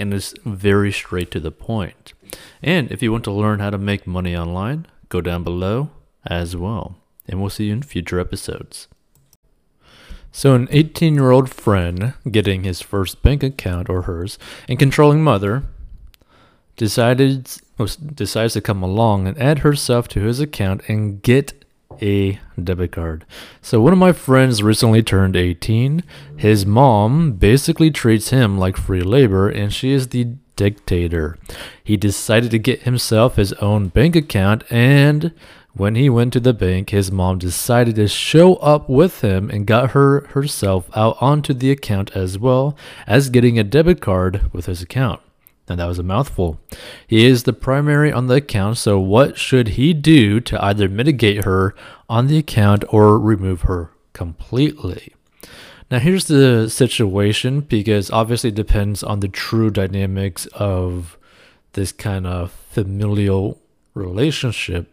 and is very straight to the point. And if you want to learn how to make money online, go down below as well. And we'll see you in future episodes. So, an 18 year old friend getting his first bank account or hers and controlling mother decided decides to come along and add herself to his account and get a debit card. So one of my friends recently turned 18. His mom basically treats him like free labor and she is the dictator. He decided to get himself his own bank account and when he went to the bank, his mom decided to show up with him and got her herself out onto the account as well as getting a debit card with his account. And that was a mouthful. He is the primary on the account, so what should he do to either mitigate her on the account or remove her completely? Now, here's the situation because obviously it depends on the true dynamics of this kind of familial relationship.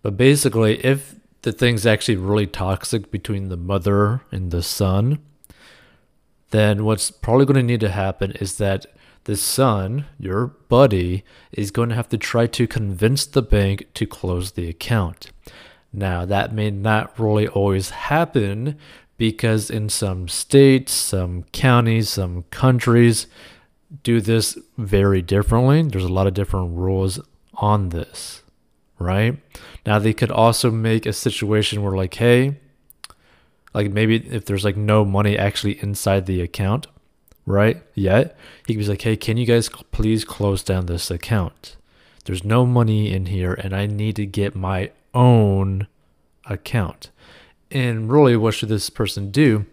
But basically, if the thing's actually really toxic between the mother and the son, then what's probably going to need to happen is that the son, your buddy, is going to have to try to convince the bank to close the account. Now, that may not really always happen because in some states, some counties, some countries do this very differently. There's a lot of different rules on this, right? Now, they could also make a situation where, like, hey, like maybe if there's like no money actually inside the account, right? Yet he was like, "Hey, can you guys please close down this account? There's no money in here, and I need to get my own account." And really, what should this person do?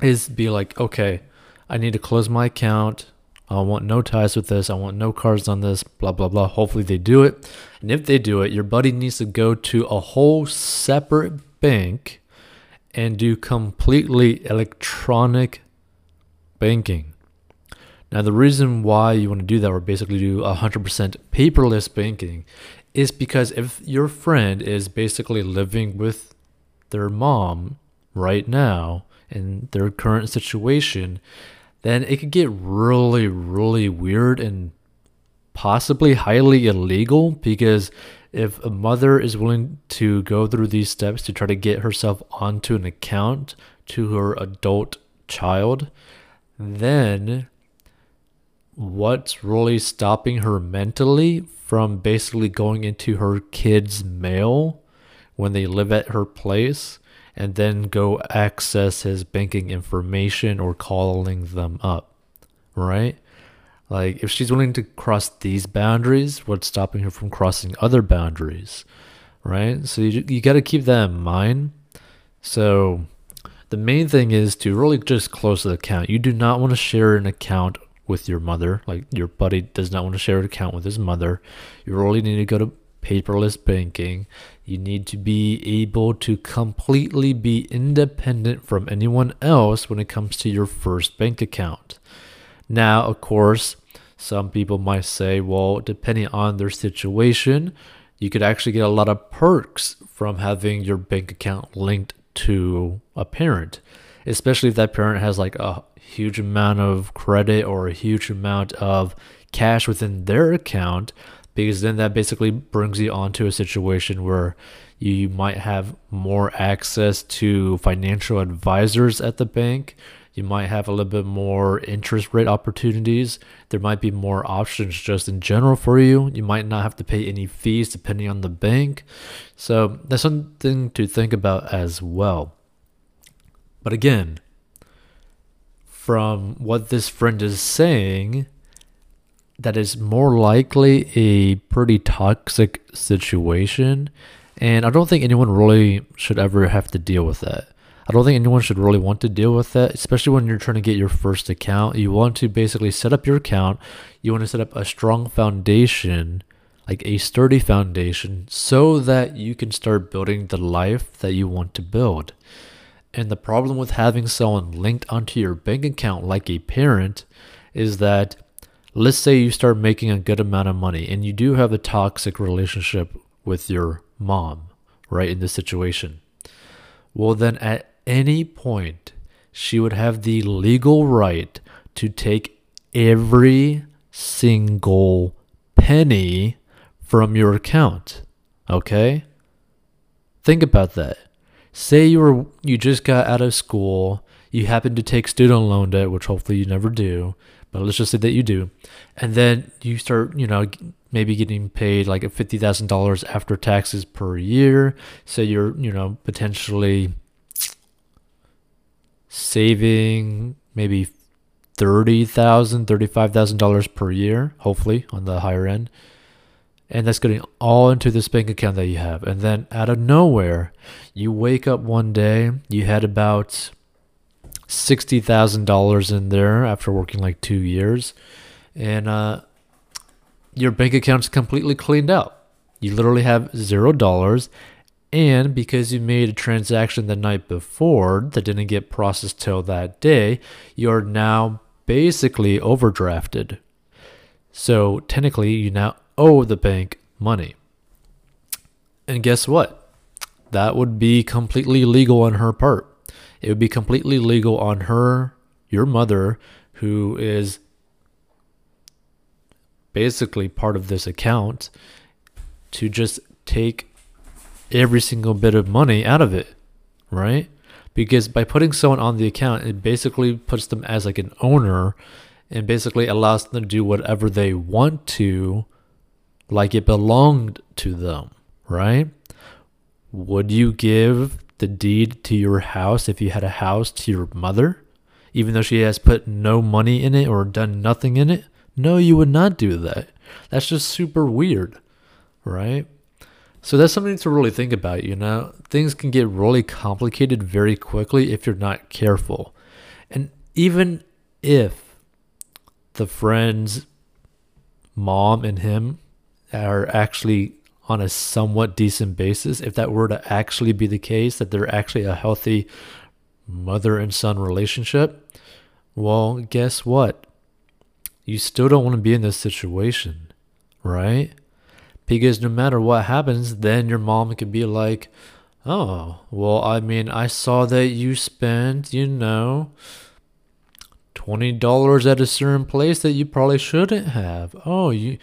Is be like, "Okay, I need to close my account. I want no ties with this. I want no cards on this. Blah blah blah." Hopefully, they do it. And if they do it, your buddy needs to go to a whole separate bank and do completely electronic banking. Now, the reason why you want to do that, or basically do 100% paperless banking, is because if your friend is basically living with their mom right now in their current situation, then it could get really, really weird and possibly highly illegal because if a mother is willing to go through these steps to try to get herself onto an account to her adult child, then what's really stopping her mentally from basically going into her kid's mail when they live at her place and then go access his banking information or calling them up, right? Like, if she's willing to cross these boundaries, what's stopping her from crossing other boundaries, right? So you, you got to keep that in mind. So, the main thing is to really just close the account. You do not want to share an account with your mother. Like your buddy does not want to share an account with his mother. You really need to go to paperless banking. You need to be able to completely be independent from anyone else when it comes to your first bank account. Now, of course, some people might say, well, depending on their situation, you could actually get a lot of perks from having your bank account linked to a parent, especially if that parent has like a huge amount of credit or a huge amount of cash within their account, because then that basically brings you onto a situation where you might have more access to financial advisors at the bank you might have a little bit more interest rate opportunities. There might be more options just in general for you. You might not have to pay any fees depending on the bank. So that's something to think about as well. But again, from what this friend is saying, that is more likely a pretty toxic situation. And I don't think anyone really should ever have to deal with that. I don't think anyone should really want to deal with that, especially when you're trying to get your first account. You want to basically set up your account, you want to set up a strong foundation, like a sturdy foundation, so that you can start building the life that you want to build. And the problem with having someone linked onto your bank account like a parent is that let's say you start making a good amount of money and you do have a toxic relationship with your mom, right, in this situation. Well, then at any point, she would have the legal right to take every single penny from your account. Okay? Think about that. Say you were you just got out of school, you happen to take student loan debt, which hopefully you never do, but let's just say that you do. And then you start, you know, maybe getting paid like $50,000 after taxes per year. Say you're, you know, potentially saving maybe $30,000, $35,000 per year, hopefully on the higher end. And that's getting all into this bank account that you have. And then out of nowhere, you wake up one day, you had about $60,000 in there after working like two years. And uh, your bank account's completely cleaned out. You literally have zero dollars. And because you made a transaction the night before that didn't get processed till that day, you're now basically overdrafted. So technically, you now owe the bank money. And guess what? That would be completely legal on her part. It would be completely legal on her, your mother, who is basically part of this account, to just take every single bit of money out of it, right? Because by putting someone on the account, it basically puts them as like an owner and basically allows them to do whatever they want to, like it belonged to them, right? Would you give the deed to your house if you had a house to your mother, even though she has put no money in it or done nothing in it? No, you would not do that. That's just super weird, right? So that's something to really think about, you know? Things can get really complicated very quickly if you're not careful. And even if the friend's mom and him are actually on a somewhat decent basis, if that were to actually be the case, that they're actually a healthy mother and son relationship, well, guess what? You still don't want to be in this situation, right? Because no matter what happens, then your mom could be like, oh, well, I mean, I saw that you spent, you know, $20 at a certain place that you probably shouldn't have. Oh, you.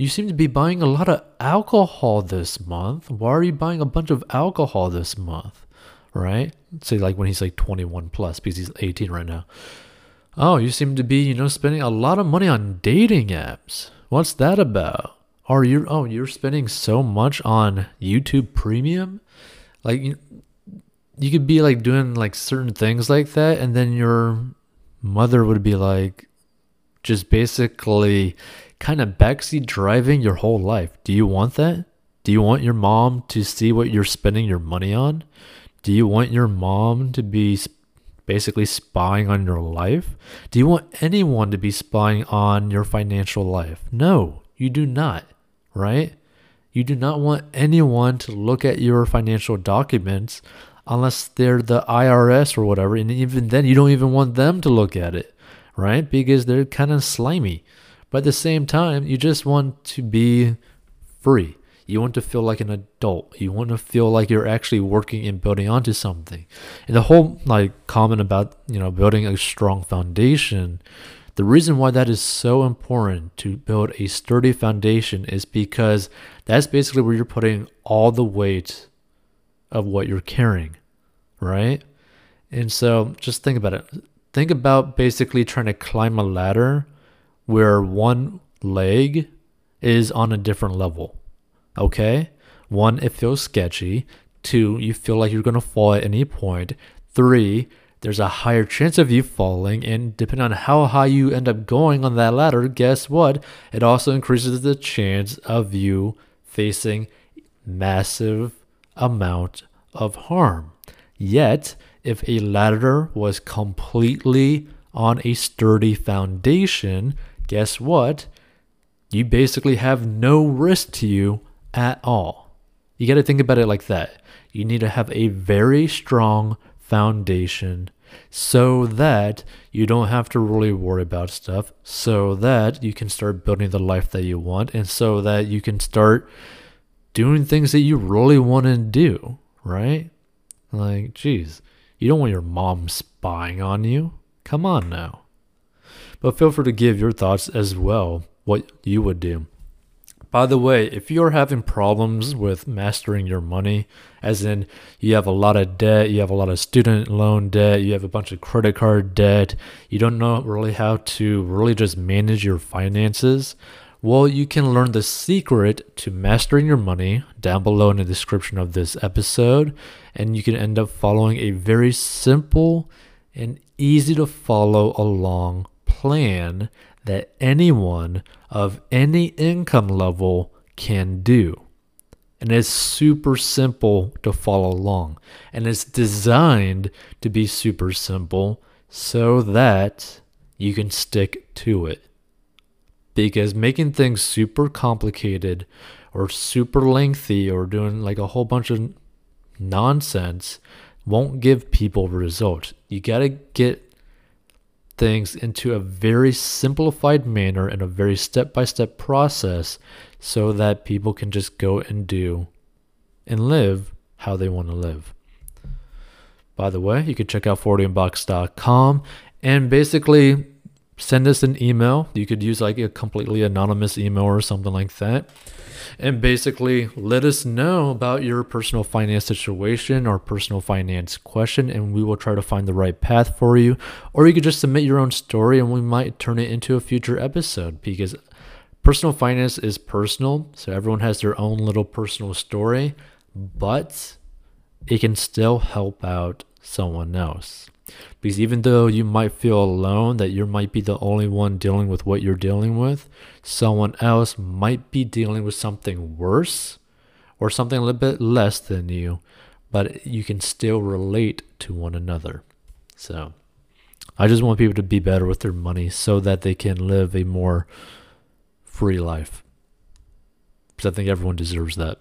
You seem to be buying a lot of alcohol this month. Why are you buying a bunch of alcohol this month? Right? Say like when he's like 21 plus because he's 18 right now. Oh, you seem to be, you know, spending a lot of money on dating apps. What's that about? Are you oh you're spending so much on YouTube Premium? Like you, you could be like doing like certain things like that, and then your mother would be like, just basically kind of backseat driving your whole life. Do you want that? Do you want your mom to see what you're spending your money on? Do you want your mom to be basically spying on your life? Do you want anyone to be spying on your financial life? No, you do not right? You do not want anyone to look at your financial documents unless they're the IRS or whatever. And even then, you don't even want them to look at it, right? Because they're kind of slimy. But at the same time, you just want to be free. You want to feel like an adult. You want to feel like you're actually working and building onto something. And the whole like comment about, you know, building a strong foundation the reason why that is so important to build a sturdy foundation is because that's basically where you're putting all the weight of what you're carrying, right? And so just think about it. Think about basically trying to climb a ladder where one leg is on a different level. Okay? One, it feels sketchy. Two, you feel like you're going to fall at any point. Three, there's a higher chance of you falling. And depending on how high you end up going on that ladder, guess what? It also increases the chance of you facing massive amount of harm. Yet, if a ladder was completely on a sturdy foundation, guess what? You basically have no risk to you at all. You got to think about it like that. You need to have a very strong foundation so that you don't have to really worry about stuff, so that you can start building the life that you want, and so that you can start doing things that you really want to do, right? Like, geez, you don't want your mom spying on you. Come on now. But feel free to give your thoughts as well, what you would do. By the way, if you're having problems with mastering your money, as in you have a lot of debt, you have a lot of student loan debt, you have a bunch of credit card debt, you don't know really how to really just manage your finances, well, you can learn the secret to mastering your money down below in the description of this episode, and you can end up following a very simple and easy to follow along plan that anyone of any income level can do. And it's super simple to follow along. And it's designed to be super simple so that you can stick to it. Because making things super complicated or super lengthy or doing like a whole bunch of nonsense won't give people results. You got to get things into a very simplified manner and a very step by step process so that people can just go and do and live how they want to live. By the way, you can check out 40inbox.com and basically send us an email. You could use like a completely anonymous email or something like that and basically let us know about your personal finance situation or personal finance question, and we will try to find the right path for you. Or you could just submit your own story, and we might turn it into a future episode because personal finance is personal, so everyone has their own little personal story, but it can still help out someone else. Because even though you might feel alone, that you might be the only one dealing with what you're dealing with, someone else might be dealing with something worse or something a little bit less than you, but you can still relate to one another. So I just want people to be better with their money so that they can live a more free life. Because I think everyone deserves that.